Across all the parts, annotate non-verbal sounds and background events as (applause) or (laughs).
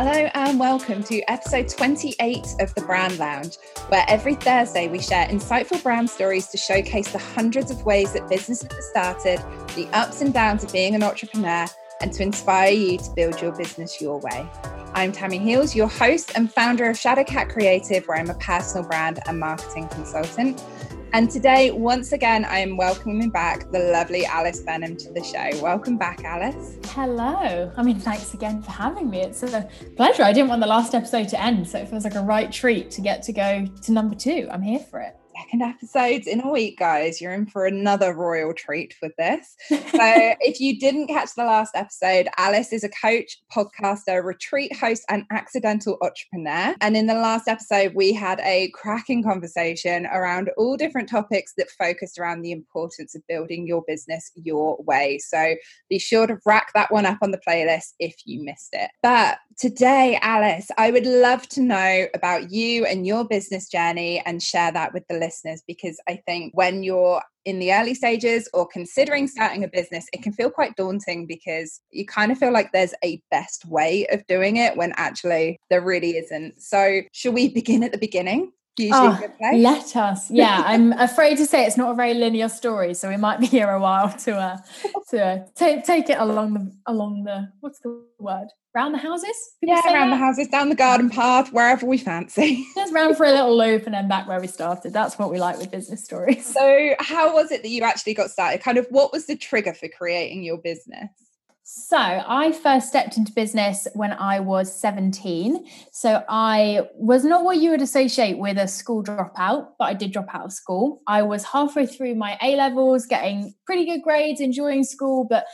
Hello and welcome to episode 28 of the Brand Lounge, where every Thursday we share insightful brand stories to showcase the hundreds of ways that businesses have started, the ups and downs of being an entrepreneur, and to inspire you to build your business your way. I'm Tammi Heels, your host and founder of Shadowcat Creative, where I'm a personal brand and marketing consultant. And today, once again, I am welcoming back the lovely Alice Benham to the show. Welcome back, Alice. Hello. I mean, thanks again for having me. It's a pleasure. I didn't want the last episode to end, so it feels like a right treat to get to go to number two. I'm here for it second episodes in a week, guys. You're in for another royal treat with this. So, (laughs) if you didn't catch the last episode, Alice is a coach, podcaster, retreat host, and accidental entrepreneur. And in the last episode, we had a cracking conversation around all different topics that focused around the importance of building your business your way. So, be sure to rack that one up on the playlist if you missed it. But today, Alice, I would love to know about you and your business journey and share that with the listeners listeners because I think when you're in the early stages or considering starting a business, it can feel quite daunting because you kind of feel like there's a best way of doing it when actually there really isn't. So, should we begin at the beginning? Oh, let us. (laughs) Yeah, I'm afraid to say it's not a very linear story, so we might be here a while to uh, to uh, take take it along the along the what's the word around the houses. Yeah, around that? the houses, down the garden path, wherever we fancy. (laughs) Just round for a little loop and then back where we started. That's what we like with business stories. So, how was it that you actually got started? Kind of, what was the trigger for creating your business? So, I first stepped into business when I was 17. So, I was not what you would associate with a school dropout, but I did drop out of school. I was halfway through my A levels, getting pretty good grades, enjoying school, but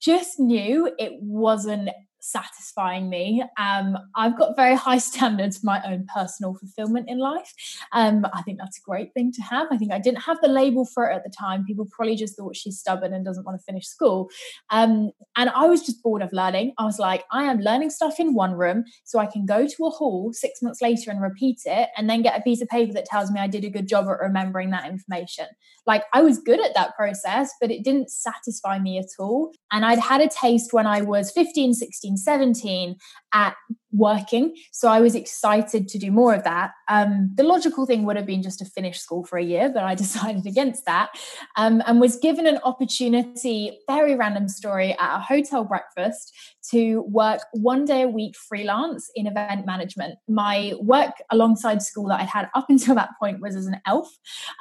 just knew it wasn't satisfying me. Um, I've got very high (laughs) standards for my own personal fulfillment in life. Um, I think that's a great thing to have. I think I didn't have the label for it at the time. People probably just thought she's stubborn and doesn't want to finish school. Um, and I was just bored of learning. I was like, I am learning stuff in one room so I can go to a hall six months later and repeat it and then get a piece of paper that tells me I did a good job at remembering that information. Like I was good at that process, but it didn't satisfy me at all. And I'd had a taste when I was 15, 16, 17 at working. So I was excited to do more of that. Um, the logical thing would have been just to finish school for a year, but I (laughs) decided against that um, and was given an opportunity, very random story, at a hotel breakfast to work one day a week freelance in event management. My work alongside school that I'd had up until that point was as an elf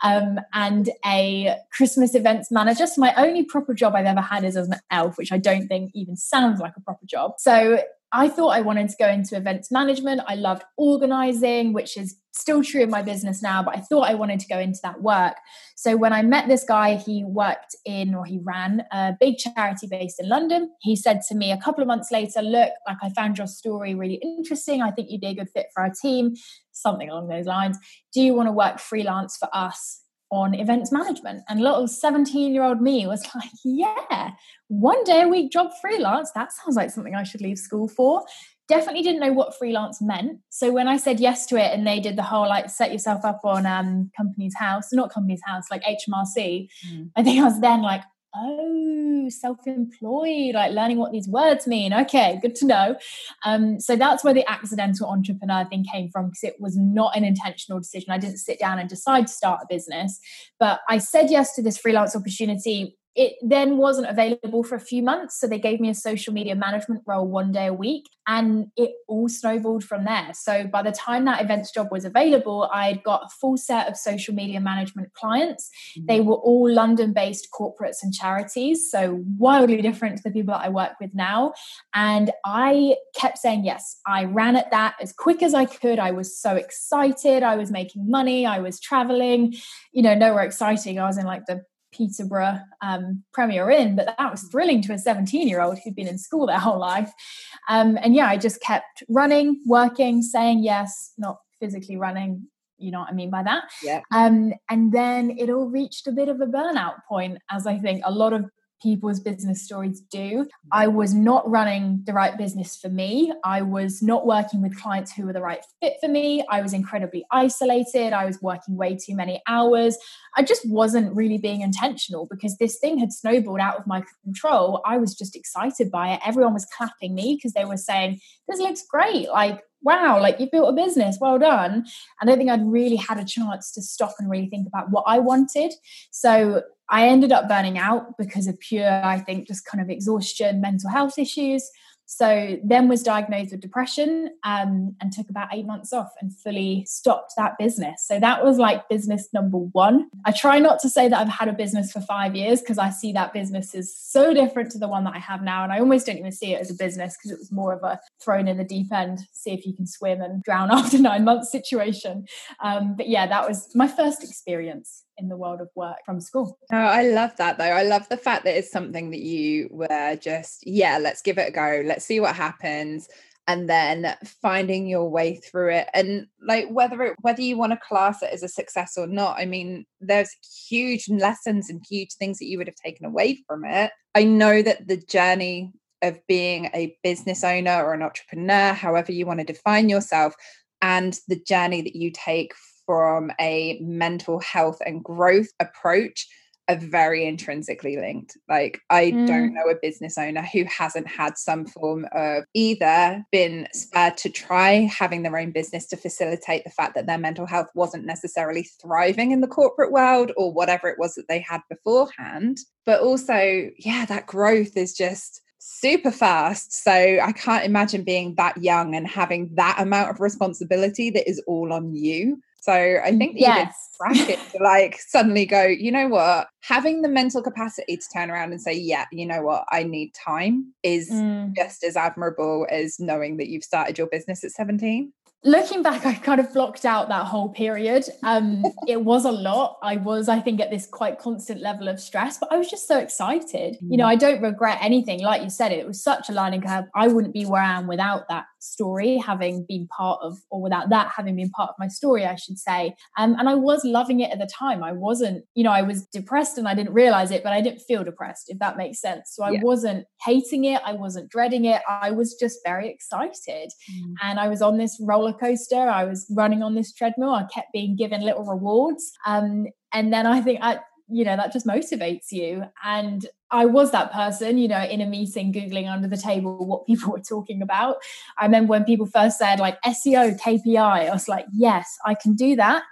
um, and a Christmas events manager. So my only proper job I've ever had is as an elf, which I don't think even sounds like a proper job. So I thought I wanted to go into events management. I loved organizing, which is still true in my business now, but I thought I wanted to go into that work. So when I met this guy, he worked in or he ran a big charity based in London. He said to me a couple of months later, Look, like I found your story really interesting. I think you'd be a good fit for our team, something along those lines. Do you want to work freelance for us? On events management. And little 17 year old me was (laughs) like, yeah, one day a week job freelance. That sounds like something I should leave school for. Definitely didn't know what freelance meant. So when I said yes to it and they did the whole like set yourself up on um Companies House, not Companies House, like HMRC, mm. I think I was then like, oh, self employed, like learning what these words mean. Okay, good to know. Um, so that's where the accidental entrepreneur thing came from because it was not an intentional decision. I didn't sit down and decide to start a business, but I said yes to this freelance opportunity it then wasn't available for a few months. So they gave me a social media management role one day a week and it all snowballed from there. So by the time that events job was available, I'd got a full set of social media management clients. Mm-hmm. They were all London based corporates and charities. So wildly different to the people that I work with now. And I kept saying yes. I ran at that as quick as I could. I was so excited. I was making money. I was traveling, you know, nowhere exciting. I was in like the Peterborough um, Premier Inn, but that was thrilling to a 17 year old who'd been in school their whole life. Um, and yeah, I just kept running, working, saying yes, not physically running. You know what I mean by that? Yeah. Um, and then it all reached a bit of a burnout point, as I think a lot of people's business stories do. I was not running the right business for me. I was not working with clients who were the right fit for me. I was incredibly isolated. I was working way too many hours. I just wasn't really being intentional because this thing had snowballed out of my control. I was just excited by it. Everyone was clapping me because they were saying, This looks great. Like, wow, like you built a business, well done. I don't think I'd really had a chance to stop and really think about what I wanted. So I ended up burning out because of pure, I think, just kind of exhaustion, mental health issues. So then was diagnosed with depression um, and took about eight months off and fully stopped that business. So that was like business number one. I try not to say that I've had a business for five years because I see that business is so different to the one that I have now. And I almost don't even see it as a business because it was more of a thrown in the deep end, see if you can swim and drown (laughs) after nine months situation. Um, but yeah, that was my first experience in the world of work from school. Oh, I love that though. I love the fact that it's something that you were just, yeah, let's give it a go. Let's see what happens. And then finding your way through it. And like whether it whether you want to class it as a success or not, I mean, there's huge lessons and huge things that you would have taken away from it. I know that the journey of being a business owner or an entrepreneur, however you want to define yourself, and the journey that you take from a mental health and growth approach are very intrinsically linked. Like, I mm. don't know a business owner who hasn't had some form of either been spared to try having their own business to facilitate the fact that their mental health wasn't necessarily thriving in the corporate world or whatever it was that they had beforehand. But also, yeah, that growth is just super fast. So I can't imagine being that young and having that amount of responsibility that is all on you. So I think that yes. you did to like suddenly go, you know what? Having the mental capacity to turn around and say, yeah, you know what, I need time is mm. just as admirable as knowing that you've started your business at 17 looking back i kind of blocked out that whole period um (laughs) it was a lot i was i think at this quite constant level of stress but i was just so excited mm. you know mm. i don't regret anything like you said it was such a learning curve i wouldn't be where i am without that story having been part of or without that having been part of my story i should say. Um, and i was loving it at the time. I wasn't you know i was depressed and i didn't realize it but i didn't feel depressed if that makes sense. So i yeah. wasn't hating it. I wasn't dreading it. I was just very excited. Mm. and i was on this roller coaster. I was running on this treadmill. I kept being given little rewards. Um, and then i think I, you know that just motivates you. And i was that person you know in a meeting googling under the table (laughs) what people were talking about. I remember when people first said like seo kpi i was like yes i can do that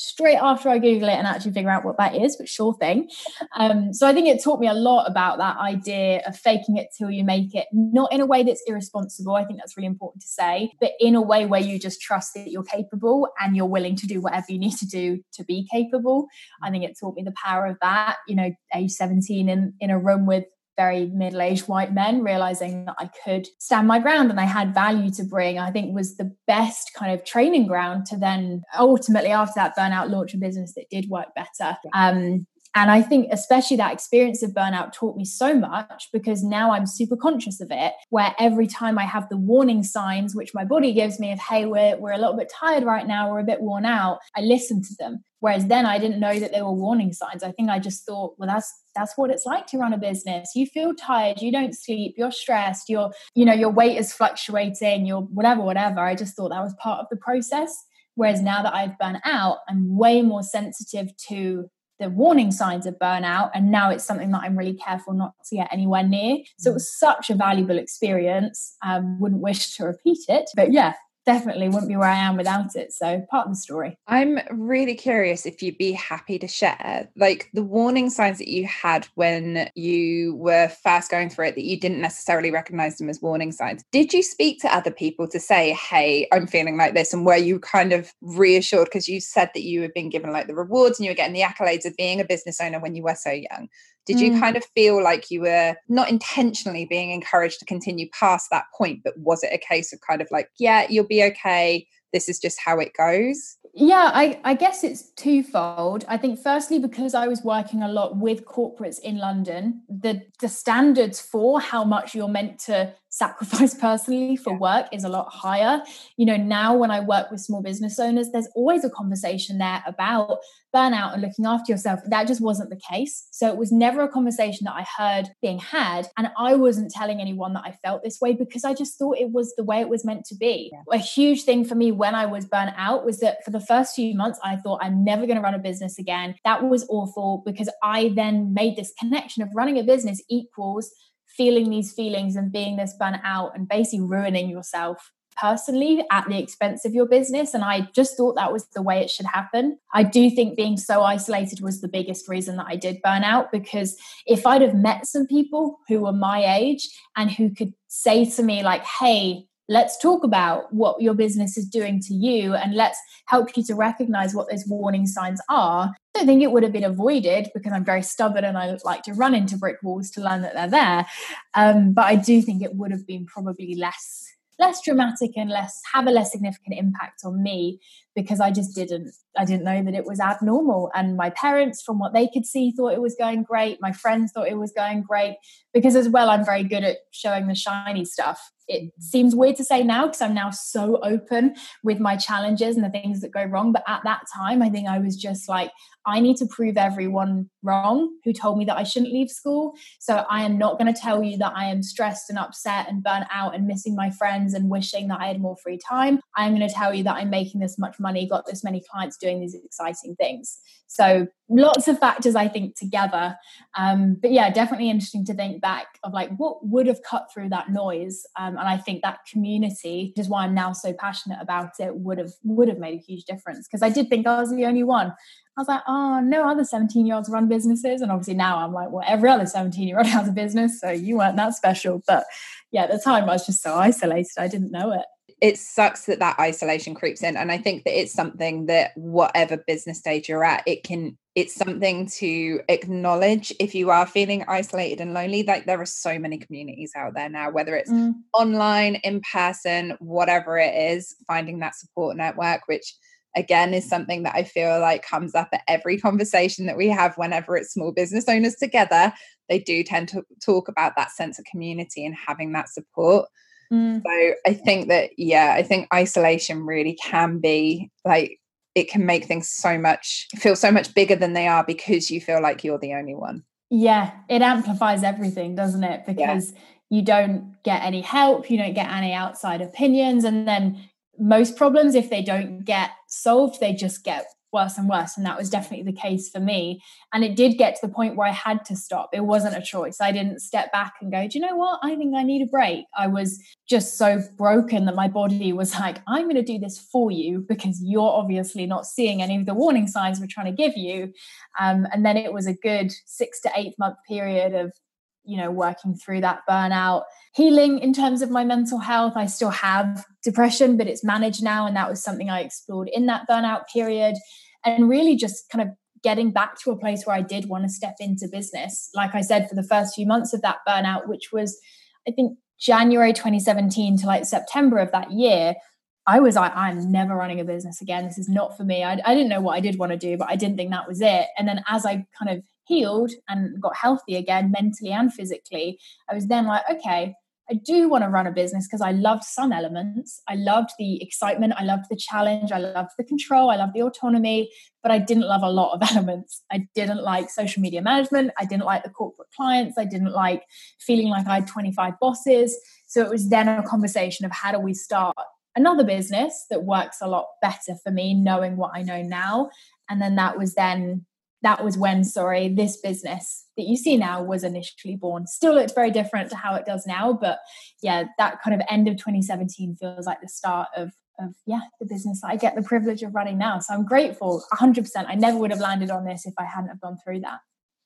straight after I Google it and actually figure out what that is, but sure thing. Um, so I think it taught me a lot about that idea of faking it till you make it, not in a way that's irresponsible. I think that's really important to say, but in a way where you just trust that you're capable and you're willing to do whatever you need to do to be capable. I think it taught me the power of that. You know, age 17 in, in a room with very middle aged white men, realizing that I could stand my ground and I had value to bring, I think was the best kind of training ground to then ultimately, after that burnout, launch a business that did work better. Um, and I think, especially that experience of burnout taught me so much because now I'm super conscious of it. Where every time I have the warning signs, which my body gives me, of, hey, we're, we're a little bit tired right now, we're a bit worn out, I listen to them. Whereas then I didn't know that there were warning signs. I think I just thought, well, that's that's what it's like to run a business. You feel tired, you don't sleep, you're stressed, your you know your weight is fluctuating, your whatever, whatever. I just thought that was part of the process. Whereas now that I've burnt out, I'm way more sensitive to the warning signs of burnout. And now it's something that I'm really careful not to get anywhere near. So it was such a valuable experience. Um, wouldn't wish to repeat it. But yeah, definitely wouldn't be where I am without it. So part of the story. I'm really curious if you'd be happy to share like the warning signs that you had when you were first going through it that you didn't necessarily recognize them as warning signs. Did you speak to other people to say, hey, I'm feeling like this? And were you kind of reassured because you said that you had been given like the rewards and you were getting the accolades of being a business owner when you were so young? Did mm. you kind of feel like you were not intentionally being encouraged to continue past that point, but was it a case of kind of like, yeah, you'll be okay? This is just how it goes? Yeah, I, I guess it's twofold. I think firstly, because I was working a lot with corporates in London, the the standards for how much you're meant to sacrifice (laughs) personally for work is a lot higher. You know, now when I work with small business owners, there's always a conversation there about burnout and looking after yourself. That just wasn't the case. So it was never a conversation that I heard being had. And I wasn't telling anyone that I felt this way because I just thought it was the way it was meant to be. Yeah. A huge thing for me when I was burnt out was that for the first few months, I thought I'm never going to run a business again. That was awful because I then made this connection of running a business equals feeling these feelings and being this burnt out and basically ruining yourself personally at the expense of your business. And I just thought that was the way it should happen. I do think being so isolated was the biggest reason that I did burn out because if I'd have met some people who were my age and who could say to me, like, hey, let's talk about what your business is doing to you and let's help you to recognize what those warning signs are. I don't think it would have been avoided because I'm very stubborn and I like to run into brick walls to learn that they're there. Um, but I do think it would have been probably less less dramatic and less have a less significant impact on me because I just didn't I didn't know that it was abnormal and my parents from what they could see thought it was going great my friends thought it was going great because as well I'm very good at showing the shiny stuff it mm. seems weird to say now because I'm now so open with my challenges and the things that go wrong. But at that time, I think I was just like, I need to prove everyone wrong who told me that I shouldn't leave school. So I am not going to tell you that I am stressed and upset and burnt out and missing my friends and wishing that I had more free time. I'm going to tell you that I'm making this much money, got this many clients doing these exciting things. So lots of factors, I think, together. Um, but yeah, definitely interesting to think back of like what would have cut through that noise. Um, and I think that community, which is why I'm now so passionate about it, would have would have made a huge difference because I did think I was the only one. I was like, oh, no other 17 year olds run businesses. And obviously now I'm like, well, every other 17 year old (laughs) has a business. So you weren't that special. But yeah, at the time I was just so isolated. I didn't know it it sucks that that isolation creeps in and i think that it's something that whatever business stage you're at it can it's something to acknowledge if you are feeling isolated and lonely like there are so many communities out there now whether it's mm. online in person whatever it is finding that support network which again is something that i feel like comes up at every conversation that we have whenever it's small business owners together they do tend to talk about that sense of community and having that support Mm. So I think that, yeah, I think isolation really can be like, it can make things so much feel so much bigger than they are because you feel like you're the only one. Yeah, it amplifies everything, doesn't it? Because yeah. you don't get any help, you don't get any outside opinions. And then most problems, if they don't get solved, they just get worse and worse. And that was definitely the case for me. And it did get to the point where I had to stop. It wasn't a choice. I didn't step back and go, do you know what? I think I need a break. I was just so broken that my body was like, I'm going to do this for you because you're obviously not seeing any of the warning signs we're trying to give you. Um, and then it was a good six to eight month period of you know working through that burnout healing in terms of my mental health i still have depression but it's managed now and that was something i explored in that burnout period and really just kind of getting back to a place where i did want to step into business like i said for the first few months of that burnout which was i think january 2017 to like september of that year I was like, I'm never running a business again. This is not for me. I, I, didn't know what I did want to do, but I didn't think that was it. And then as I kind of healed and got healthy again, mentally and physically, I was then like, okay, I do want to run a business because I loved some elements. I loved the excitement. I loved the challenge. I loved the control. I loved the autonomy, but I didn't love a lot of (laughs) elements. I didn't like social media management. I didn't like the corporate clients. I didn't like feeling like I had 25 bosses. So it was then a conversation of how do we start another business that works a lot better for me, knowing what I know now. And then that was then that was when, sorry, this business that you see now was initially born. Still looked very different to how it does now, but yeah, that kind of end of 2017 feels like the start of of yeah the business that I get the privilege of running now. So I'm grateful, 100%. I never would have landed on this if I hadn't have gone through that.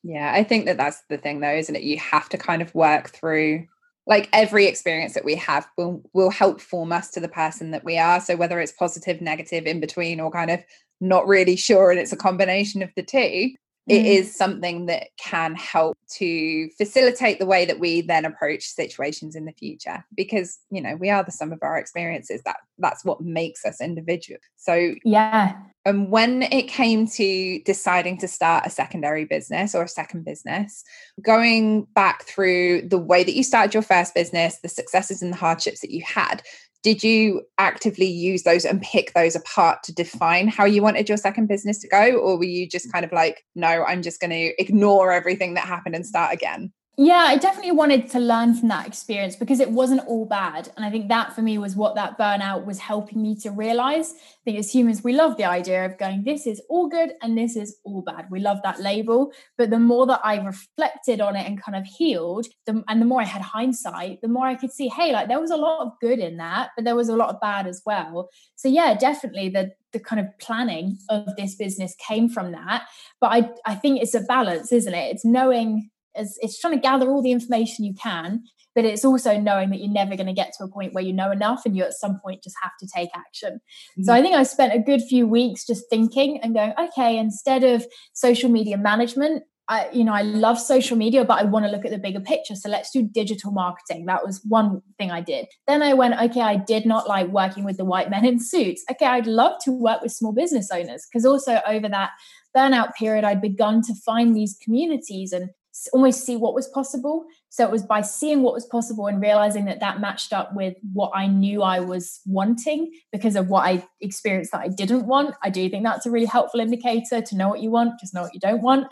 Yeah, I think that that's the thing, though, isn't it? You have to kind of work through like every experience that we have will will help form us to the person that we are so whether it's positive negative in between or kind of not really sure and it's a combination of the two mm. it is something that can help to facilitate the way that we then approach situations in the future because you know we are the sum of our experiences that that's what makes us individual so yeah and when it came to deciding to start a secondary business or a second business, going back through the way that you started your first business, the successes and the hardships that you had, did you actively use those and pick those apart to define how you wanted your second business to go? Or were you just kind of like, no, I'm just going to ignore everything that happened and start again? Yeah, I definitely wanted to learn from that experience because it wasn't all bad. And I think that for me was what that burnout was helping me to realize. I think as humans, we love the idea of going, this is all good and this is all bad. We love that label. But the more that I reflected on it and kind of healed, the, and the more I had hindsight, the more I could see, hey, like there was a lot of good in that, but there was a lot of bad as well. So yeah, definitely the the kind of planning of this business came from that. But I, I think it's a balance, isn't it? It's knowing as it's trying to gather all the information you can but it's also knowing that you're never going to get to a point where you know enough and you at some point just have to take action mm-hmm. so i think i spent a good few weeks just thinking and going okay instead of social media management I, you know, I love social media, but I want to look at the bigger picture. So let's do digital marketing. That was one thing I did. Then I went, okay, I did not like working with the white men in suits. Okay, I'd love to work with small business owners because also over that burnout period, I'd begun to find these communities and almost see what was possible. So it was by seeing what was possible and realizing that that matched up with what I knew I was wanting because of what I experienced that I didn't want. I do think that's a really helpful indicator to know what you want, just know what you don't want.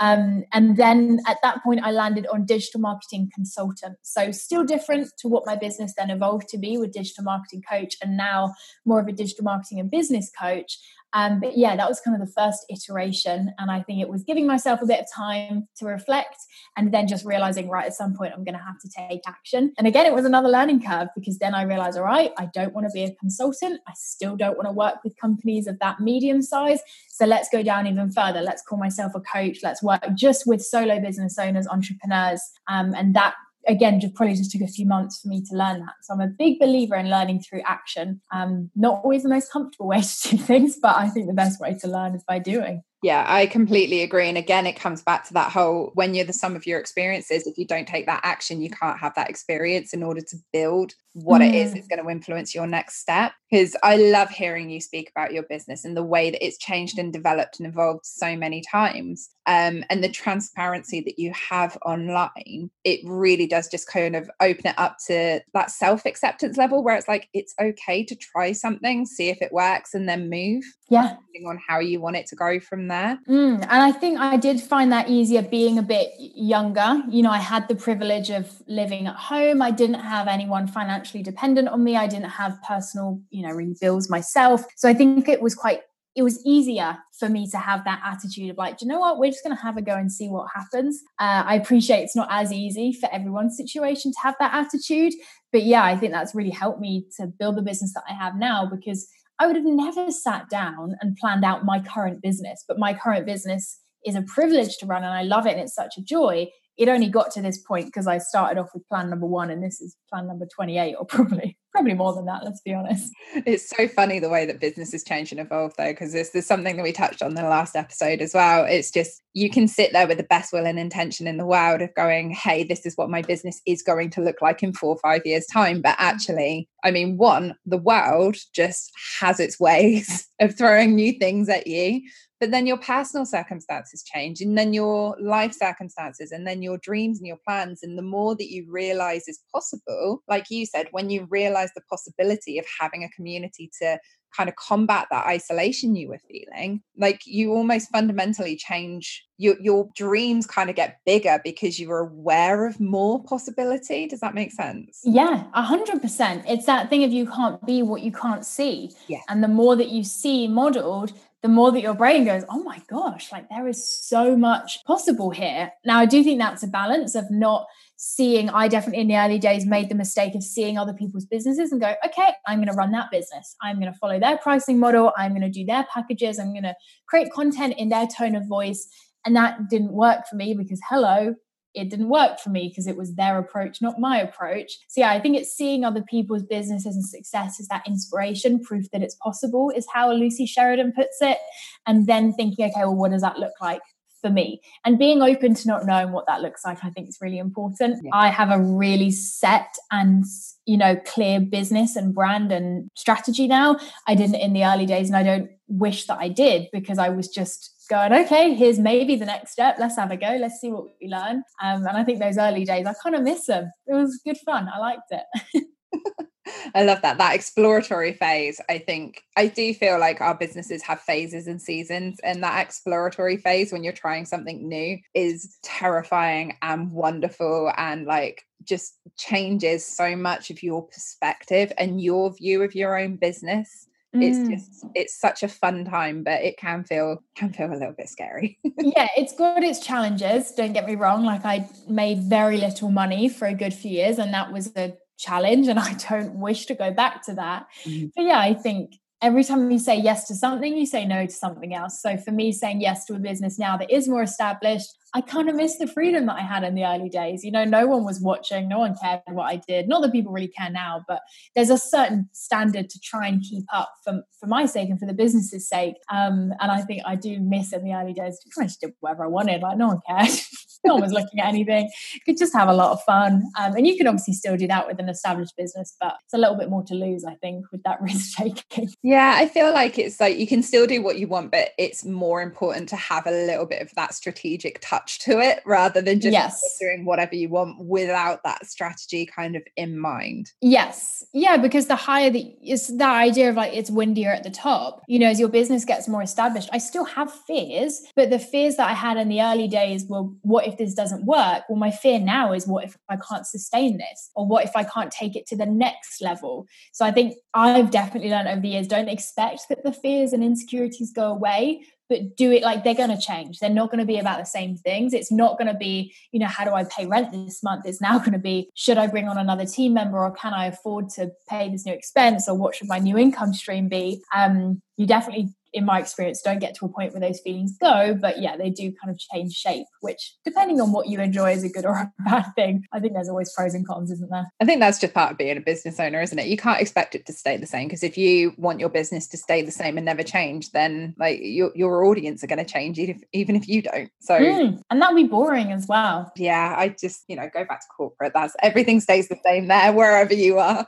Um, and then at that point, I landed on digital marketing consultant. So still different to what my business then evolved to be with digital marketing coach and now more of a digital marketing and business coach. Um, but yeah, that was kind of the first iteration. And I think it was giving myself a bit of time to reflect and then just realizing, right, at some point, I'm going to have to take action. And again, it was another learning curve because then I realized, all right, I don't want to be a consultant. I still don't want to work with companies of that medium size. So let's go down even further. Let's call myself a coach. Let's work just with solo business owners, entrepreneurs. Um, and that again, just probably just took a few months for me to learn that. So I'm a big believer in learning through action. Um, not always the most comfortable (laughs) way to do things, but I think the best way to learn is by doing. Yeah, I completely agree. And again, it comes back to that whole when you're the sum of your experiences, if you don't take that action, you can't have that experience in order to build what mm. it is mm. that's going to influence your next step. Because I love hearing you speak about your business and the way that it's changed and developed and evolved so many times. Um, and the transparency that you have online, it really does just kind of open it up to that self acceptance level where it's like, it's okay to try something, see if it works, and then move. Yeah. On how you want it to go from there. Mm, and I think I did find that easier being a bit younger. You know, I had the privilege of living at home, I didn't have anyone financially dependent on me. I didn't have personal, you know, ring bills myself. So I think it was quite it was easier for me to have that attitude of like, do you know what, we're just going to have a go and see what happens. Uh, I appreciate it's not as easy for everyone's situation to have that attitude. But yeah, I think that's really helped me to build the business that I have now because I would have never sat down and planned out my current business. But my current business is a privilege to run and I love it and it's such a joy it only got to this point because I started off with plan number one and this is plan number 28 or probably probably more than that let's be honest. It's so funny the way that business has changed and evolved though because there's, there's something that we touched on in the last episode as well. It's just you can sit there with the best will and intention in the world of going hey this is what my business is going to look like in four or five years time. But mm-hmm. actually i mean one the world just has its ways (laughs) of throwing new things at you but then your personal circumstances change and then your life circumstances and then your dreams and your plans and the more that you realize is possible like you said when you realize the possibility of having a community to kind of combat that isolation you were feeling like you almost fundamentally change your your dreams kind of get bigger because you are aware of more possibility. Does that make sense? Yeah a hundred percent. It's that thing of you can't be what you can't see. Yeah. And the more that you see modeled the more that your brain goes, oh my gosh, like there is so much possible here. Now, I do think that's a balance of not seeing. I definitely in the early days made the mistake of seeing other people's businesses and go, okay, I'm going to run that business. I'm going to follow their pricing model. I'm going to do their packages. I'm going to create content in their tone of voice. And that didn't work for me because, hello, it didn't work for me because it was their approach, not my approach. So yeah, I think it's seeing other people's businesses and success successes, that inspiration, proof that it's possible is how Lucy Sheridan puts it. And then thinking, okay, well, what does that look like for me. And being open to not knowing what that looks like, I think is really important. Yeah. I have a really set and you know clear business and brand and strategy now. I didn't in the early days, and I don't wish that I did because I was just going, okay, here's maybe the next step. Let's have a go. Let's see what we learn. Um, and I think those early days, I kind of miss them. It was good fun. I liked it. (laughs) I love that. That exploratory phase, I think, I do feel like our businesses have phases and seasons. And that exploratory phase, when you're trying something new, is terrifying and wonderful and like just changes so much of your perspective and your view of your own business. Mm. It's just it's such a fun time, but it can feel can feel a little bit scary. (laughs) yeah, it's got its challenges. Don't get me wrong. Like I made very little money for a good few years, and that was a challenge and I don't wish to go back to that. Mm-hmm. But yeah, I think every time you say yes to something, you say no to something else. So for me, saying yes to a business now that is more established, I kind of miss the freedom that I had in the early days. You know, no one was watching, no one cared what I did. Not that people really care now, but there's a certain standard to try and keep up for, for my sake and for the business's sake. Um, and I think I do miss in the early days. I just did whatever I wanted. Like no one cared. (laughs) no one was looking at anything. Could just have a lot of fun. Um, and you can obviously still do that with an established business, but it's a little bit more to lose, I think, with that (laughs) risk taking. Yeah, I feel like it's like you can still do what you want, but it's more important to have a little bit of that strategic touch touch to it rather than just yes. doing whatever you want without that strategy kind of in mind. Yes. Yeah, because the higher the is that idea of like it's windier at the top. You know, as your business gets more established, I still have fears, but the fears that I had in the early days were what if this doesn't work? Well, my fear now is what if I can't sustain this? Or what if I can't take it to the next level? So I think I've definitely learned over the years don't expect that the fears and insecurities go away but do it like they're going to change. They're not going to be about the same things. It's not going to be, you know, how do I pay rent this month? It's now going to be, should I bring on another team member or can I afford to pay this new expense or what should my new income stream be? Um, you definitely in my experience, don't get to a point where those feelings go. But yeah, they do kind of change shape, which depending on what you enjoy is a good (laughs) or a bad thing. I think there's always pros and cons, isn't there? I think that's just part of being a business owner, isn't it? You can't expect it to stay the same because if you want your business to stay the same and never change, then like your, your audience are going to change even if, even if you don't. So, mm, and that'd be boring as well. Yeah, I just, you know, go back to corporate. That's everything stays the same there, wherever you are.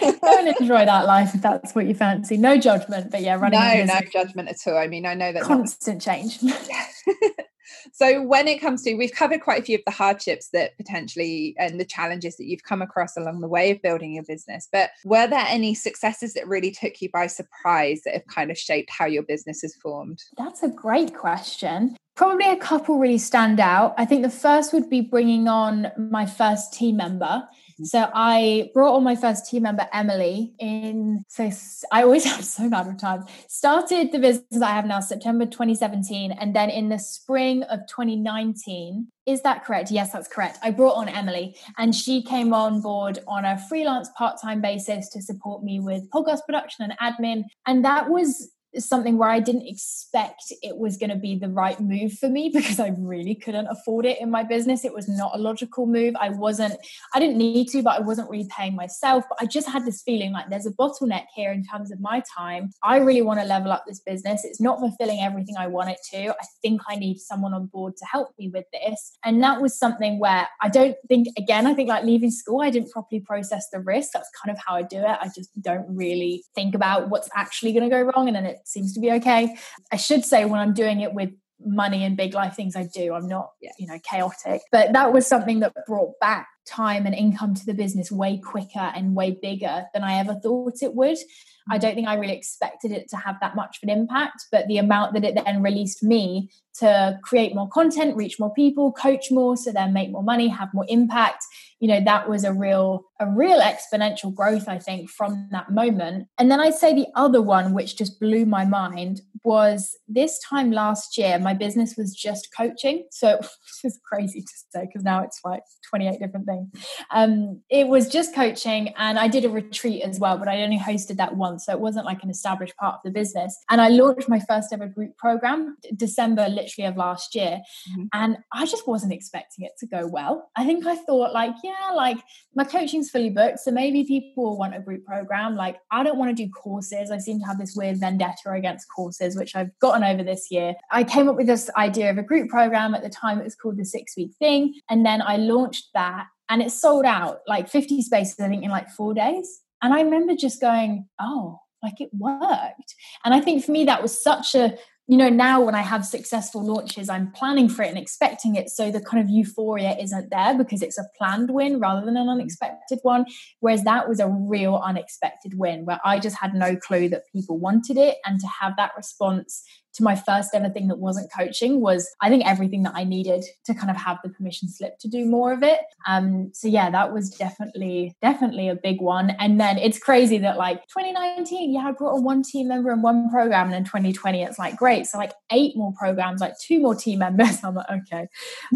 go and (laughs) enjoy that life if that's what you fancy. No judgment, but yeah, running. No, no judgment at all. I mean, I know that constant change. (laughs) so when it comes to we've covered quite a few of the hardships that potentially and the challenges that you've come across along the way of building your business but were there any successes that really took you by surprise that have kind of shaped how your business has formed that's a great question probably a couple really stand out i think the first would be bringing on my first team member so I brought on my first team member, Emily, in so I always (laughs) have so bad with time. Started the business I have now September 2017, and then in the spring of 2019. Is that correct? Yes, that's correct. I brought on Emily, and she came on board on a freelance part-time basis to support me with podcast production and admin. And that was something where I didn't expect it was going to be the right move for me because I really couldn't afford it in my business. It was not a logical move. I wasn't, I didn't need to, but I wasn't really paying myself. But I just had this feeling like there's a bottleneck here in terms of my time. I really want to level up this business. It's not fulfilling everything I want it to. I think I need someone on board to help me with this. And that was something where I don't think, again, I think like leaving school, I didn't properly process the risk. That's kind of how I do it. I just don't really think about what's actually going to go wrong. And then it seems to be okay. I should say when I'm doing it with money and big life things I do, I'm not, you know, chaotic. But that was something that brought back time and income to the business way quicker and way bigger than I ever thought it would. I don't think I really expected it to have that much of an impact, but the amount that it then released me to create more content, reach more people, coach more, so then make more money, have more impact. You know, that was a real, a real exponential growth, I think, from that moment. And then I'd say the other one, which just blew my mind, was this time last year, my business was just coaching. So (laughs) it's crazy to say because now it's like 28 different things. Um, it was just coaching, and I did a retreat as well, but I only hosted that once, so it wasn't like an established part of the business. And I launched my first ever group program December, literally of last year, mm-hmm. and I just wasn't expecting it to go well. I think I thought like, yeah, like my coaching's fully booked, so maybe people will want a group program. Like I don't want to do courses. I seem to have this weird vendetta against courses, which I've gotten over this year. I came up with this idea of a group program at the time. It was called the Six Week Thing, and then I launched that, and it sold out like 50 spaces, I think, in like four days. And I remember just going, oh, like it worked. And I think for me, that was such a you know now when i have successful launches i'm planning for it and expecting it. So the kind of euphoria isn't there because it's a planned win rather than an unexpected one. Whereas that was a real unexpected win where i just had no clue that people wanted it. And to have that response to my first ever thing that wasn't coaching was I think everything that I needed to kind of have the permission slip to do more of it. Um, so yeah, that was definitely definitely a big one. And then it's crazy that like 2019, yeah, I brought on one team member and one program, and in 2020 it's like great, so like eight more programs, like two more team members. (laughs) I'm like okay,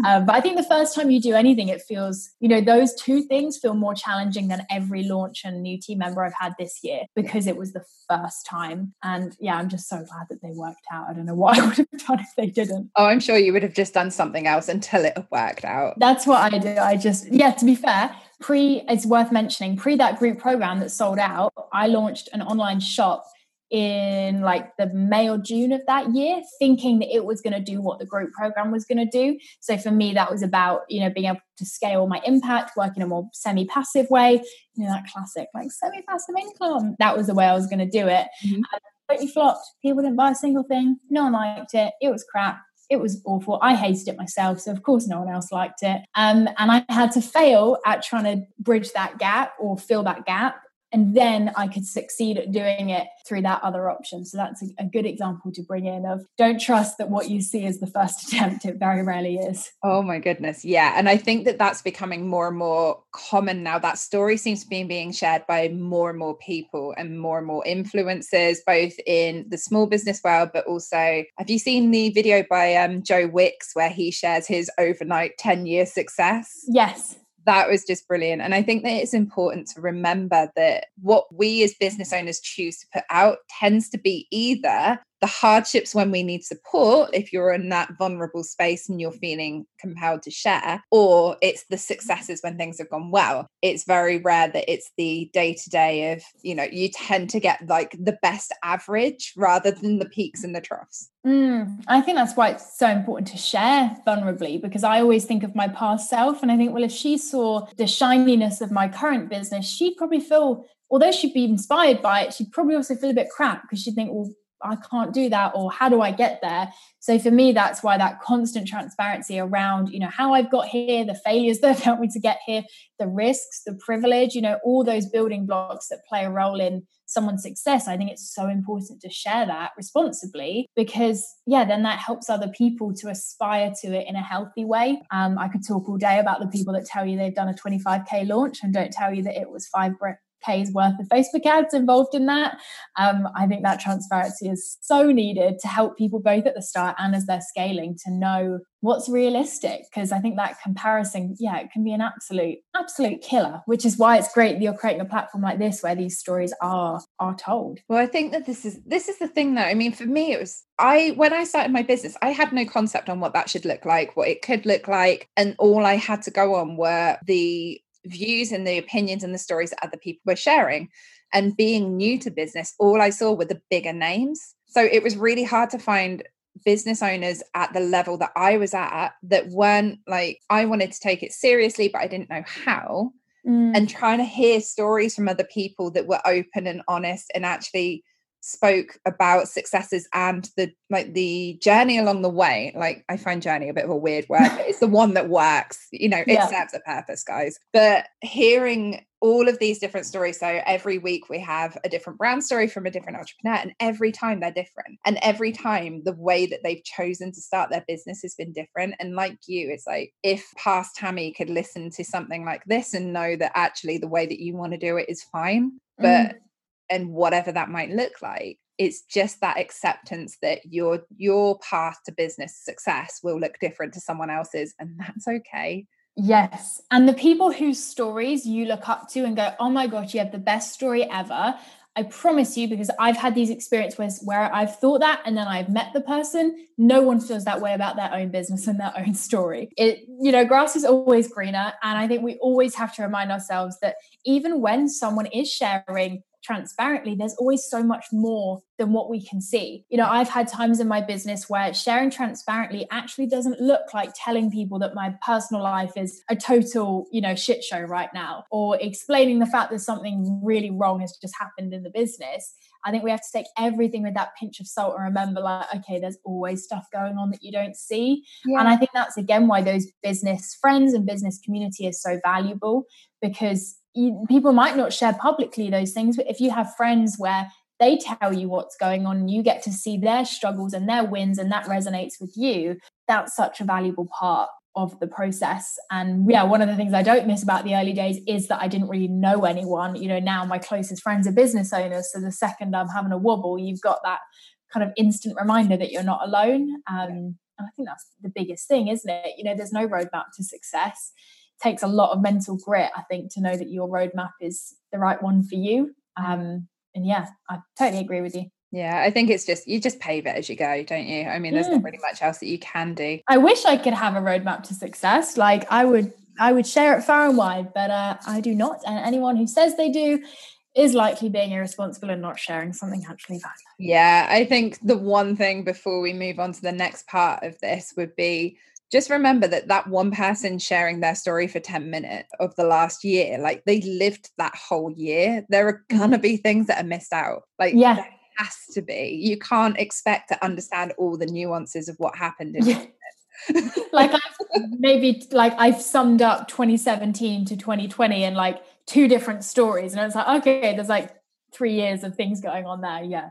um, but I think the first time you do anything, it feels you know those two things feel more challenging than every launch and new team member I've had this year because it was the first time. And yeah, I'm just so glad that they worked out. I don't know what (laughs) I would have done if they didn't. Oh, I'm sure you would have just done something else until it worked out. That's what I do. I just, yeah, to be fair, pre, it's worth mentioning, pre that group program that sold out, I launched an online shop in like the May or June of that year, thinking that it was going to do what the group program was going to do. So for me, that was about, you know, being able to scale my impact, work in a more semi passive way, you know, that classic like semi passive income. That was the way I was going to do it. Mm-hmm. Totally flopped. People didn't buy a single thing. No one liked it. It was crap. It was awful. I hated it myself. So, of course, no one else liked it. Um, and I had to fail at trying to bridge that gap or fill that gap and then I could succeed at doing it through that other option. So that's a, good example to bring in of don't trust that what you see is the first (laughs) attempt. It very rarely is. Oh my goodness. Yeah. And I think that that's becoming more and more common now. That story seems to be being shared by more and more people and more and more influencers, both in the small business world, but also have you seen the video by um, Joe Wicks where he shares his overnight 10 year success? Yes that was just brilliant. And I think that it's important to remember that what we as business owners choose to put out tends to be either the hardships when we need support, if you're in that vulnerable space and you're feeling compelled to share, or it's the successes when things have gone well. It's very rare that it's the day to day of, you know, you tend to get like the best average rather than the peaks and the troughs. Mm, I think that's why it's so important to share vulnerably because I always think of my past self and I think, well, if she saw the shininess of my current business, she'd probably feel although she'd be inspired by it, she'd probably also feel a bit crap because she'd think, well, I can't do that or how do I get there? So for me, that's why that constant transparency around, you know, how I've got here, the failures (laughs) that have helped me to get here, the risks, the privilege, you know, all those building blocks that play a role in someone's success. I think it's so important to share that responsibly because, yeah, then that helps other people to aspire to it in a healthy way. Um, I could talk all day about the people that tell you they've done a 25K launch and don't tell you that it was five K's worth of Facebook ads involved in that. Um, I think that transparency is so needed to help people both at the start and as they're scaling to know what's realistic. Because I think that comparison, yeah, it can be an absolute, absolute killer, which is why it's great that you're creating a platform like this where these stories are are told. Well, I think that this is this is the thing though. I mean, for me, it was I when I started my business, I had no concept on what that should look like, what it could look like, and all I had to go on were the views and the opinions and the stories that other people were sharing. And being new to business, all I saw were the bigger names. So it was really hard to find business owners at the level that I was at that weren't like, I wanted to take it seriously, but I didn't know how. Mm. And trying to hear stories from other people that were open and honest and actually spoke about successes and the like the journey along the way like i find journey a bit of a weird word but it's the (laughs) one that works you know it yeah. serves a purpose guys but hearing all of these different stories so every week we have a different brand story from a different entrepreneur and every time they're different and every time the way that they've chosen to start their business has been different and like you it's like if past tammi could listen to something like this and know that actually the way that you want to do it is fine but mm and whatever that might look like it's just that acceptance that your your path to business success will look different to someone else's and that's okay Yes. And the people whose stories you look up to and go, oh my God, you have the best story ever. I promise you, because I've had these experiences where I've thought that and then I've met the person, no one feels that way about their own business (laughs) and their own story. It, you know, grass is always greener. And I think we always have to remind ourselves that even when someone is sharing transparently, there's always so much more than what we can see. You know, I've had times in my business where sharing transparently actually doesn't look like telling people that my personal life is a total, you know, shit show right now or explaining the fact that something really wrong has just happened in the business. I think we have to take everything with that pinch of salt and remember, like, okay, there's always stuff going on that you don't see. Yeah. And I think that's again why those business friends and business community is so valuable because you, people might not share publicly those things, but if you have friends where they tell you what's going on and you get to see their struggles and their wins and that resonates with you, that's such a valuable part of the process. And yeah, one of the things I don't miss about the early days is that I didn't really know anyone. You know, now my closest friends are business owners. So the second I'm having a wobble, you've got that kind of instant reminder that you're not alone. Um, and I think that's the biggest thing, isn't it? You know, there's no roadmap to success takes a lot of mental grit, I think, to know that your roadmap is the right one for you. Um, and yeah, I totally agree with you. Yeah, I think it's just you just pave it as you go, don't you? I mean, there's not really much else that you can do. I wish I could have a roadmap to success. Like I would I would share it far and wide, but uh, I do not. And anyone who says they do is likely being irresponsible and not sharing something actually valuable. Yeah, I think the one thing before we move on to the next part of this would be just remember that that one person sharing their story for 10 minutes of the last year like they lived that whole year. There are mm-hmm. gonna be things that are missed out. Like yeah. has to be. You can't expect to understand all the nuances of what happened in yeah. (laughs) like I've maybe like I've summed up 2017 to 2020 in like two different stories and it's like okay there's like three years of things going on there. Yeah.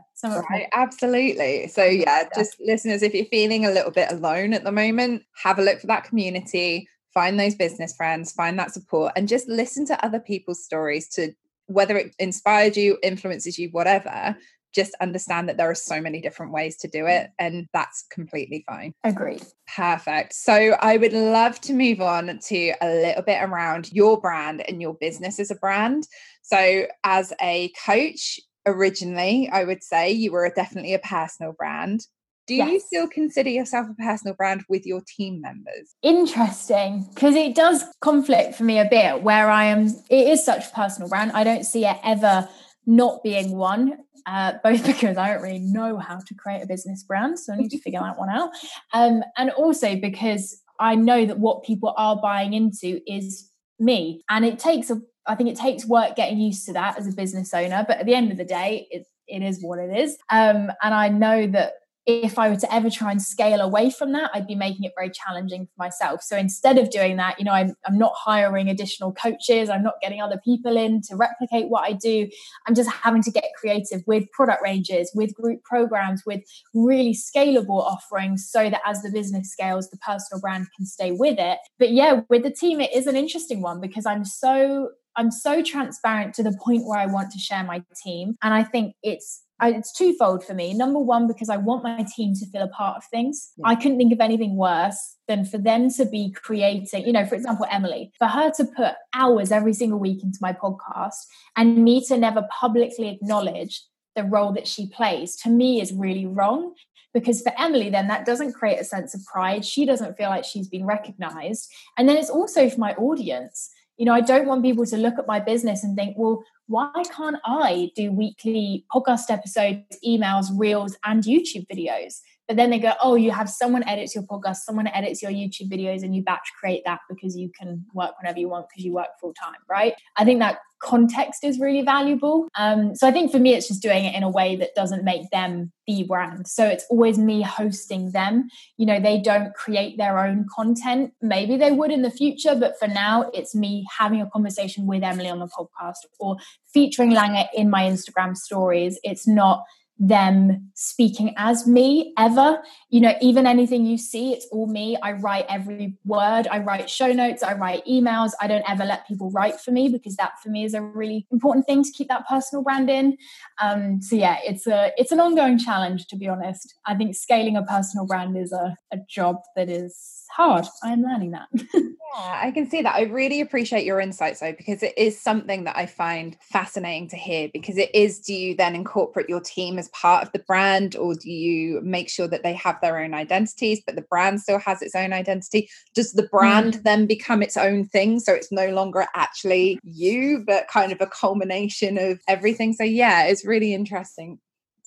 right, absolutely. So yeah, yeah, just listeners, if you're feeling a little bit alone at the moment, have a look for that community, find those business friends, find that support, and just listen to other people's stories to whether it inspired you, influences you, whatever. Just understand that there are so many different ways to do it, and that's completely fine. Agreed. Perfect. So, I would love to move on to a little bit around your brand and your business as a brand. So, as a coach, originally, I would say you were definitely a personal brand. Do yes. you still consider yourself a personal brand with your team members? Interesting, because it does conflict for me a bit where I am, it is such a personal brand. I don't see it ever not being one, uh, both (laughs) because I don't really know how to create a business brand. So I need to figure that one out. Um, and also because I know that what people are buying into is me. And it takes a I think it takes work getting used to that as a business owner, but at the end of the day, it, it is what it is. Um, and I know that if I were to ever try and scale away from that, I'd be making it very challenging for myself. So instead of doing that, you know, I'm, I'm not hiring additional coaches, I'm not getting other people in to replicate what I do. I'm just having to get creative with product ranges, with group programs, with really scalable offerings so that as the business scales, the personal brand can stay with it. But yeah, with the team, it is an interesting one because I'm so I'm so transparent to the point where I want to share my team. And I think it's it's twofold for me. Number one, because I want my team to feel a part of things. Yeah. I couldn't think of anything worse than for them to be creating, you know, for example, Emily, for her to put hours every single week into my podcast and me to never publicly acknowledge the role that she plays, to me is really wrong. Because for Emily, then that doesn't create a sense of pride. She doesn't feel like she's been recognized. And then it's also for my audience you know, I don't want people to look at my business and think, well, why can't I do weekly podcast episodes, emails, reels, and YouTube videos? But then they go, oh, you have someone edits your podcast, someone edits your YouTube videos, and you batch create that because you can work whenever you want because you work full time, right? I think that context is really valuable. Um, so I think for me, it's just doing it in a way that doesn't make them the brand. So it's always me hosting them. You know, they don't create their own content. Maybe they would in the future, but for now, it's me having a conversation with Emily on the podcast or featuring Langer in my Instagram stories. It's not them speaking as me ever you know, even anything you see, it's all me. I write every word, I write show notes, I write emails. I don't ever let people write for me because that for me is a really important thing to keep that personal brand in. Um, so yeah, it's a it's an ongoing challenge to be honest. I think scaling a personal brand is a, a job that is hard. I'm learning that. (laughs) yeah, I can see that. I really appreciate your insights though, because it is something that I find fascinating to hear. Because it is, do you then incorporate your team as part of the brand, or do you make sure that they have their own identities, but the brand still has its own identity? Does the brand mm. then become its own thing? So it's no longer actually you, but kind of a culmination of everything. So yeah, it's really interesting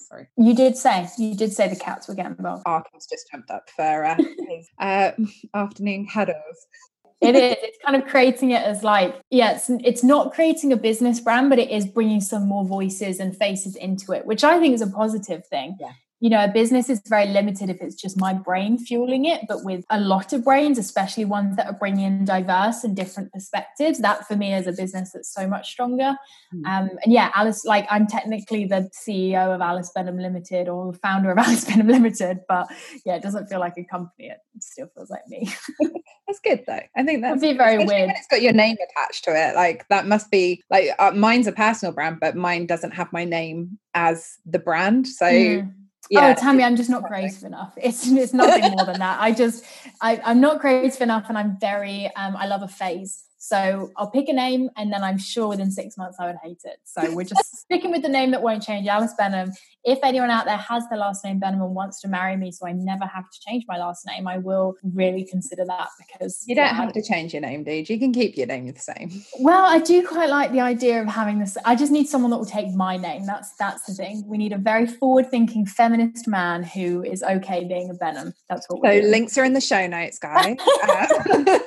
sorry. You did say you did say the cats were getting involved. Arkham's just jumped up for uh, his (laughs) uh, afternoon headers. it is. It's kind of creating it as like, yeah, it's, it's not creating a business brand, but it is bringing some more voices and faces into it, which I think is a positive thing. Yeah you know, a business is very limited if it's just my brain fueling it. But with a lot of brains, especially ones that are bringing in diverse and different perspectives, that for me is a business that's so much stronger. Mm. Um, and yeah, Alice, like I'm technically the CEO of Alice Benham Limited or the founder of (laughs) Alice Benham Limited, but yeah, it doesn't feel like a company. It still feels like me. (laughs) that's good though. I think that's It'd be very weird. it's got your name attached to it. Like that must be like uh, mine's a personal brand, but mine doesn't have my name as the brand. So. Mm yeah. Oh, Tammi, I'm just not creative enough. (laughs) It's it's nothing more than that. I just I, I'm not creative enough, and I'm very um, I love a phase. So I'll pick a name, and then I'm sure within six months I would hate it. So we're just (laughs) sticking with the name that won't change, Alice Benham. If anyone out there has the last name Benham and wants to marry me, so I never have to change my last name, I will really consider that because you don't yeah, have to change your name, dude. You can keep your name the same. Well, I do quite like the idea of having this. I just need someone that will take my name. That's that's the thing. We need a very forward-thinking feminist man who is okay being a Benham. That's what. So links are in the show notes, guys. (laughs) Uh,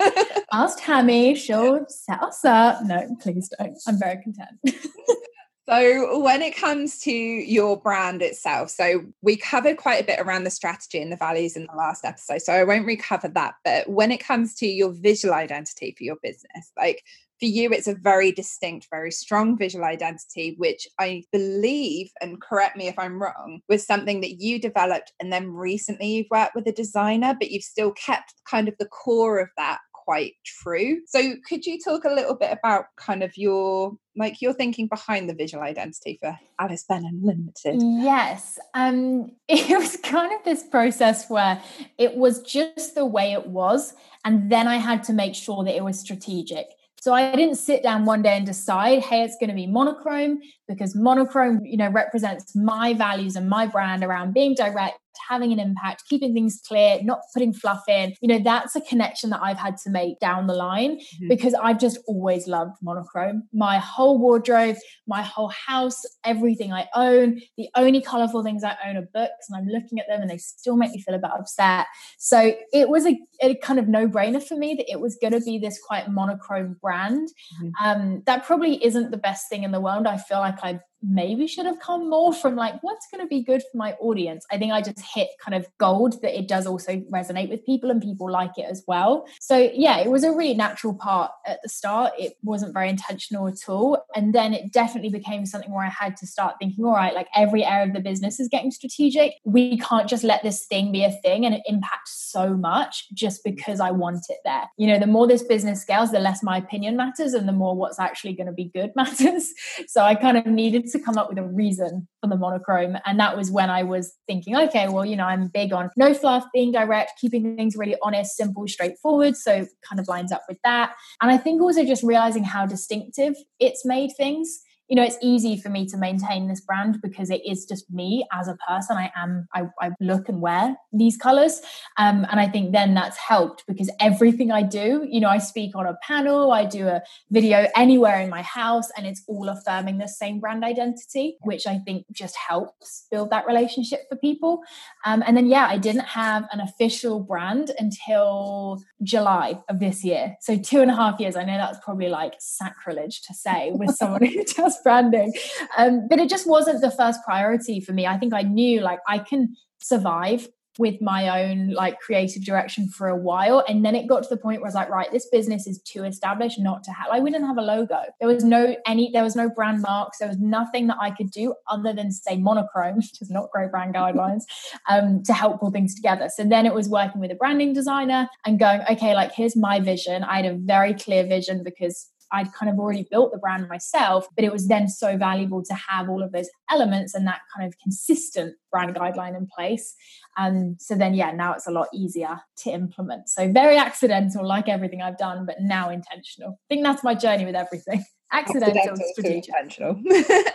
(laughs) Ask Tammi. She'll set us up. No, please don't. I'm very content. (laughs) So, when it comes to your brand itself, so we covered quite a bit around the strategy and the values in the last episode. So, I won't recover that. But when it comes to your visual identity for your business, like for you, it's a very distinct, very strong visual identity, which I believe, and correct me if I'm wrong, was something that you developed and then recently you've worked with a designer, but you've still kept kind of the core of that quite true. So could you talk a little bit about kind of your like your thinking behind the visual identity for Alice Benham Limited? Yes. Um (laughs) it was kind of this process where it was just the way it was and then I had to make sure that it was strategic. So I didn't sit down one day and decide, hey, it's going to be monochrome because monochrome, you know, represents my values and my brand around being direct, having an impact, keeping things clear, not putting fluff in. You know, that's a connection that I've had to make down the line mm-hmm. because I've just always loved monochrome. My whole wardrobe, my whole house, everything I own, the only colorful things I own are books, and I'm looking at them and they still make me feel a bit upset. So it was a, a kind of no brainer for me that it was going to be this quite monochrome brand. Mm-hmm. Um, that probably isn't the best thing in the world. I feel like I maybe should have come more from like what's going to be good for my audience? I think i just hit kind of gold that it does also resonate with people and people like it as well. So yeah it was a really natural part at the start. It wasn't very intentional at all. And then it definitely became something where i had to start thinking all right like every area of the business is getting strategic. We can't just let this thing be a thing and it impacts so much just because i want it there. You know the more this business scales the less my opinion matters and the more what's actually going to be good (laughs) matters. So i kind of needed to come up with a reason for the monochrome. And that was when I was thinking, okay, well, you know, I'm big on no fluff, being direct, keeping things really honest, simple, straightforward. So kind of lines up with that. And I think also just realizing how distinctive it's made things you know, it's easy for me to maintain this brand because it is just me as a person. I am, I, I look and wear these colors. Um, and I think then that's helped because everything I do, you know, I speak on a panel, I do a video anywhere in my house, and it's all affirming the same brand identity, which I think just helps build that relationship for people. Um, and then, yeah, I didn't have an official brand until July of this year. So two and a half years. I know that's probably like sacrilege to say with someone who (laughs) does branding. Um, but it just wasn't the first priority for me. I think I knew like I can survive with my own like creative direction for a while. And then it got to the point where I was like, right, this business is too established not to have like we didn't have a logo. There was no any there was no brand marks. There was nothing that I could do other than say monochrome, (laughs) which is not great brand guidelines, (laughs) um, to help pull things together. So then it was working with a branding designer and going, okay, like here's my vision. I had a very clear vision because I'd kind of already built the brand myself, but it was then so valuable to have all of those elements and that kind of consistent brand guideline in place. And so then, yeah, now it's a lot easier to implement. So very accidental, like everything I've done, but now intentional. I think that's my journey with everything (laughs) accidental, accidental strategic. intentional. (laughs)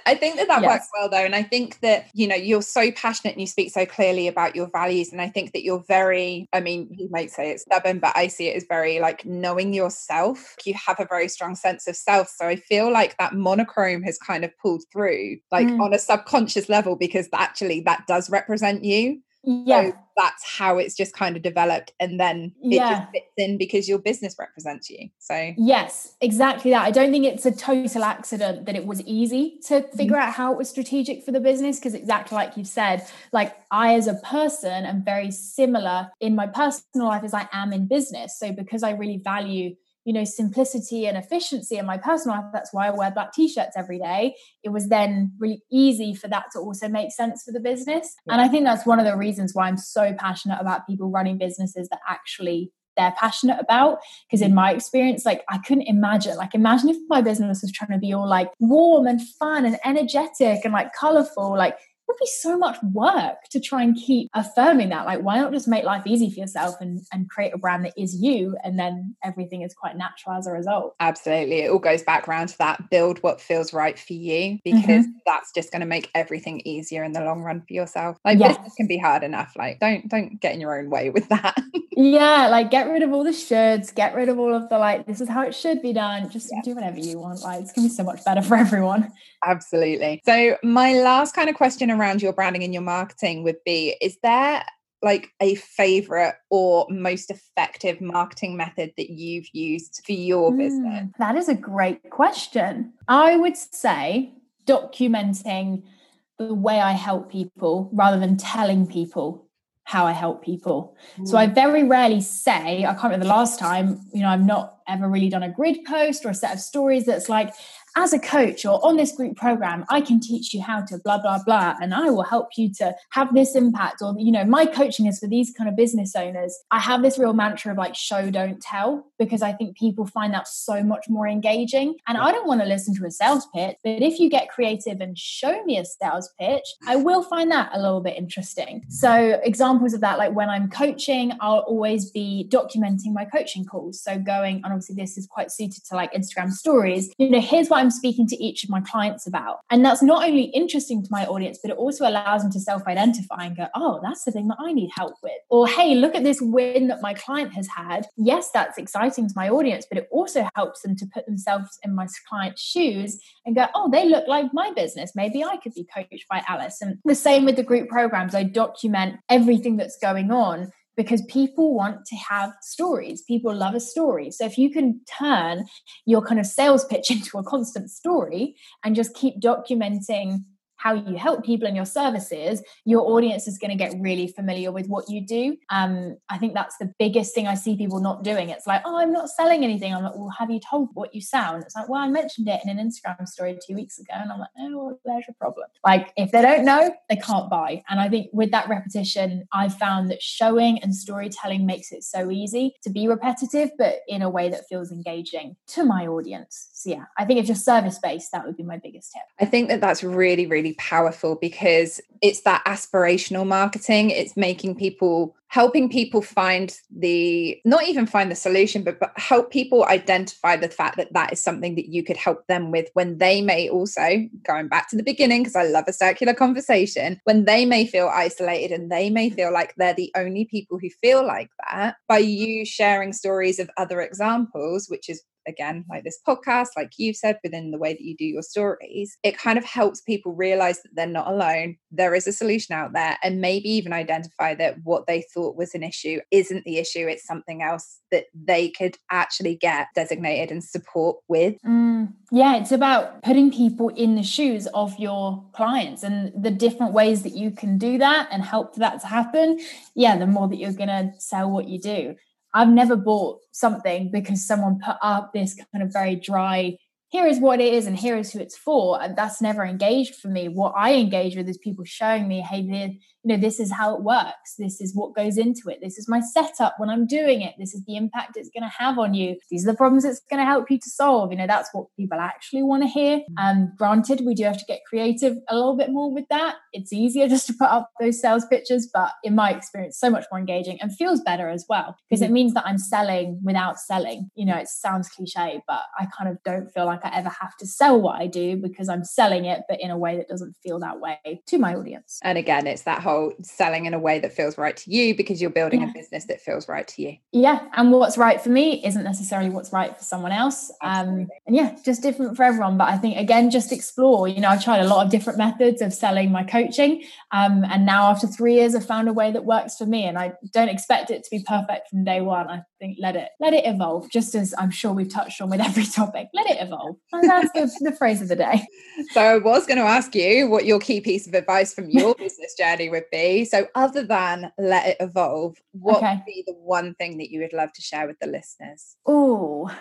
I think that that yes. works well though, and I think that you know you're so passionate and you speak so clearly about your values, and I think that you're very. I mean, you might say it's stubborn, but I see it as very like knowing yourself. You have a very strong sense of self, so I feel like that monochrome has kind of pulled through, like mm. on a subconscious level, because actually that does represent you. Yeah. So that's how it's just kind of developed. And then it yeah. just fits in because your business represents you. So, yes, exactly that. I don't think it's a total accident that it was easy to mm-hmm. figure mm-hmm. out how it was strategic for the business. Because, exactly like you've said, like I, as a person, am very similar in my personal life as I am in business. So, because I really value you know simplicity and efficiency in my personal life that's why i wear black t-shirts every day. It was then really easy for that to also make sense for the business. Yeah. and i think that's one of the reasons why i'm so passionate about people running businesses that actually they're passionate about because in mm. my experience like i couldn't imagine like imagine if my business was trying to be all like warm and fun and energetic and like colorful like be so much work to try and keep affirming that. Like, why not just make life easy for yourself and, and create a brand that is you? And then everything is quite natural as a result. Absolutely. It all goes back around to that build what feels right for you because mm-hmm. that's just going to make everything easier in the long run for yourself. Like, yes. business can be hard enough. Like, don't, don't get in your own way with that. (laughs) yeah. Like, get rid of all the shoulds, get rid of all of the like, this is how it should be done. Just yeah. do whatever you want. Like, it's going to be so much better (laughs) for everyone. Absolutely. So, my last kind of question around your branding and your marketing would be is there like a favorite or most effective marketing method that you've used for your mm, business? That is a great question. I would say documenting the way I help people rather than telling people how I help people. Mm. So I mm. very rarely say, I can't remember the last time, you know, I've not ever really done a grid post or a set of stories that's like, as a coach or on this group program, I can teach you how to blah, blah, blah, and I will help you to have this impact. Or, you know, my coaching is for these kind of business owners. I have this real mantra of like show, don't tell, because I think people find that so much more engaging. And I don't want to listen to a sales pitch, but if you get creative and show me a sales pitch, I will find that a little bit interesting. So, examples of that, like when I'm coaching, I'll always be documenting my coaching calls. So, going, and obviously, this is quite suited to like Instagram stories, you know, here's what I'm speaking to each of my clients about. And that's not only interesting to my audience, but it also allows them to self identify and go, oh, that's the thing that I need help with. Or, hey, look at this win that my client has had. Yes, that's exciting to my audience, but it also helps them to put themselves in my client's shoes and go, oh, they look like my business. Maybe I could be coached by Alice. And the same with the group programs. I document everything that's going on because people want to have stories. People love a story. So if you can turn your kind of sales pitch (laughs) into a constant story and just keep documenting how you help people in your services, your audience is going to get really familiar with what you do. Um, I think that's the biggest thing I see people not doing. It's like, oh, I'm not selling anything. I'm like, well, have you told what you sound? It's like, well, I mentioned it in an Instagram story two weeks ago. And I'm like, oh, there's your problem. Like, if they don't know, they can't buy. And I think with that repetition, I've found that showing and storytelling makes it so easy to be repetitive, but in a way that feels engaging to my audience. So, yeah, I think if you're service based, that would be my biggest tip. I think that that's really, really powerful because it's that aspirational marketing. It's making people helping people find the not even find the solution but, but help people identify the fact that that is something that you could help them with when they may also going back to the beginning because i love a circular conversation when they may feel isolated and they may feel like they're the only people who feel like that by you sharing stories of other examples which is again, like this podcast, like you've said, within the way that you do your stories, it kind of helps people realize that they're not alone. There is a solution out there, and maybe even identify that what they thought was an issue isn't the issue, it's something else that they could actually get designated and support with. Mm, yeah, it's about putting people in the shoes of your clients and the different ways that you can do that and help that to happen. Yeah, the more that you're going to sell what you do. I've never bought something because someone put up this kind of very dry here is what it is and here is who it's for. And that's never engaged for me. What i engage with is people showing me hey you know this is how it works. This is what goes into it. This is my setup when i'm doing it. This is the impact it's going to have on you. These are the problems it's going to help you to solve. You know that's what people actually want to hear. And um, granted we do have to get creative a little bit more with that. It's easier (laughs) just to put up those sales pitches but in my experience so much more engaging and feels better as well because mm-hmm. it means that i'm selling without selling. You know it sounds cliche but i kind of don't feel like I ever have to sell what I do because I'm selling it, but in a way that doesn't feel that way to my audience. And again, it's that whole selling in a way that feels right to you because you're building yeah. a business that feels right to you. Yeah. And what's right for me isn't necessarily what's right for someone else. Um, and yeah, just different for everyone. But I think, again, just explore. You know, I've tried a lot of different methods of selling my coaching. Um, and now, after three years, I've found a way that works for me. And I don't expect it to be perfect from day one. I think let it let it evolve just as i'm sure we've touched on with every (laughs) topic. Let it evolve. And that's the, the phrase of the day. So i was going to ask you what your key piece of advice from your (laughs) business journey would be. So other than let it evolve what okay. would be the one thing that you would love to share with the listeners? Oh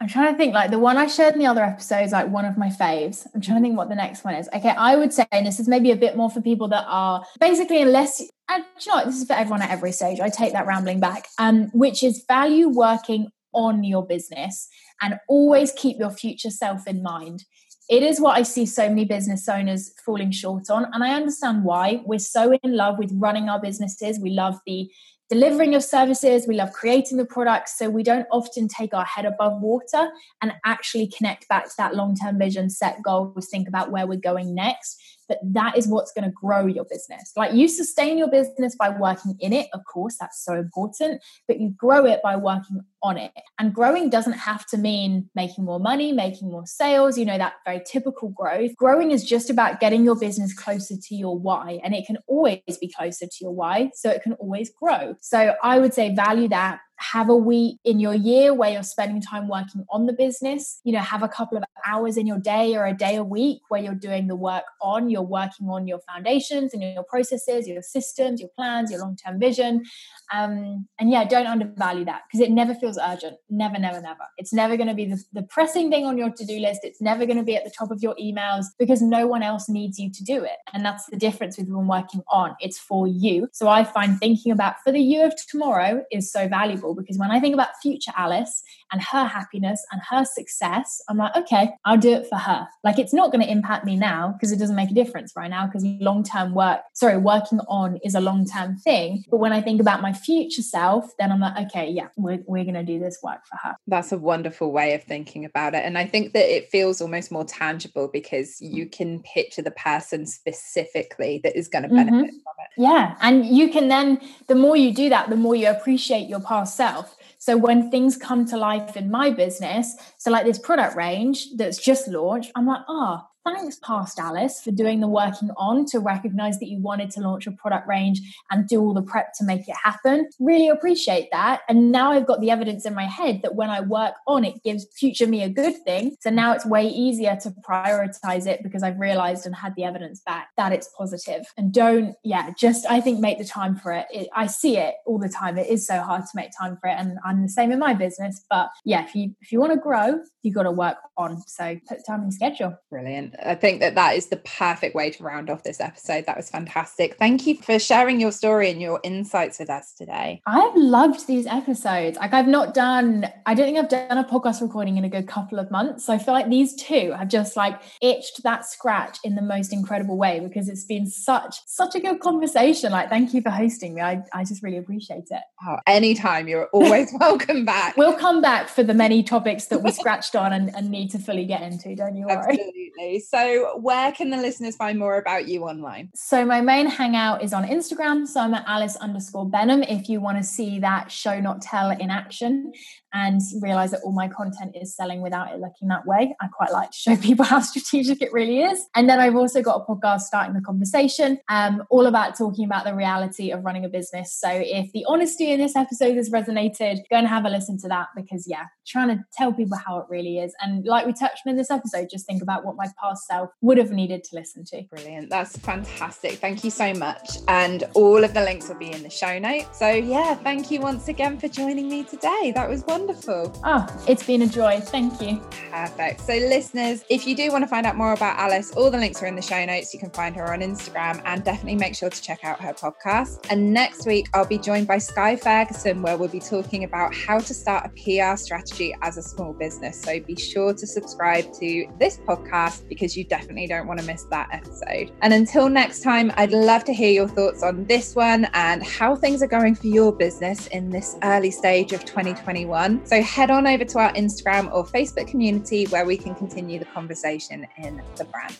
I'm trying to think like the one I shared in the other episodes, like one of my faves. I'm trying to think what the next one is. Okay, I would say, and this is maybe a bit more for people that are basically, unless, and you know this is for everyone at every stage. I take that rambling back, um, which is value working on your business and always keep your future self in mind. It is what I see so many business owners falling short on. And I understand why. We're so in love with running our businesses. We love the delivering of services, we love creating the products. So we don't often take our head above water and actually connect back to that long term vision, set goals, think about where we're going next but that is what's going to grow your business. Like you sustain your business by working in it, of course, that's so important, but you grow it by working on it. And growing doesn't have to mean making more money, making more sales, you know, that very typical growth. Growing is just about getting your business closer to your why, and it can always be closer to your why, so it can always grow. So I would say value that have a week in your year where you're spending time working on the business. You know have a couple of hours in your day or a day a week where you're doing the work on you're working on your foundations and your processes your systems your plans your long-term vision. Um, and yeah don't undervalue that because it never feels urgent. Never never never. It's never going to be the, the pressing thing on your to-do list. It's never going to be at the top of your emails because no one else needs you to do it. And that's the difference with when working on. It's for you. So i find thinking about for the you of tomorrow is so valuable because when I think about future Alice and her happiness and her success, I'm like, okay, I'll do it for her. Like it's not going to impact me now because it doesn't make a difference right now because long term work, sorry, working on is a long term thing. But when I think about my future self, then I'm like, okay, yeah, we're, we're going to do this work for her. That's a wonderful way of thinking about it. And I think that it feels almost more tangible because you can picture the person specifically that is going to benefit mm-hmm. from. Yeah. And you can then, the more you do that, the more you appreciate your past self. So when things come to life in my business, so like this product range that's just launched, I'm like, oh, thanks, past Alice, for doing the working on to recognize that you wanted to launch a product range and do all the prep to make it happen. Really appreciate that. And now I've got the evidence in my head that when I work on it gives future me a good thing. So now it's way easier to prioritize it because I've realized and had the evidence back that it's positive. And don't, yeah, just I think make the time for it. it I see it all the time. It is so hard to make time for it. And I'm the same in my business. But yeah, if you if you want to grow, you got to work on. So put time in your schedule. Brilliant. I think that that is the perfect way to round off this episode. That was fantastic. Thank you for sharing your story and your insights with us today. I've loved these episodes. Like I've not done, I don't think I've done a podcast recording in a good couple of months. So I feel like these two have just like itched that scratch in the most incredible way because it's been such, such a good conversation. Like, thank you for hosting me. I, I just really appreciate it. Oh, anytime. You're always (laughs) welcome back. We'll come back for the many topics that we scratched on and, and need to fully get into. Don't you worry. Absolutely. So where can the listeners find more about you online? So my main hangout is on Instagram. So I'm at Alice underscore Benham if you want to see that show not tell in action and realize that all my content is selling without it looking that way. I quite like to show (laughs) people how strategic it really is. And then I've also got a podcast starting the conversation, um, all about talking about the reality of running a business. So if the honesty in this episode has resonated, go and have a listen to that because yeah, trying to tell people how it really is. And like we touched on in this episode, just think about what my self would have needed to listen to. Brilliant. That's fantastic. Thank you so much. And all of the links will be in the show notes. So yeah, thank you once again for joining me today. That was wonderful. Oh, it's been a joy. Thank you. Perfect. So, listeners, if you do want to find out more about Alice, all the links are in the show notes. You can find her on Instagram and definitely make sure to check out her podcast. And next week, I'll be joined by Sky Ferguson, where we'll be talking about how to start a PR strategy as a small business. So, be sure to subscribe to this podcast because you definitely don't want to miss that episode. And until next time, I'd love to hear your thoughts on this one and how things are going for your business in this early stage of 2021. So, head on over to our Instagram or Facebook community where we can continue the conversation in the brand.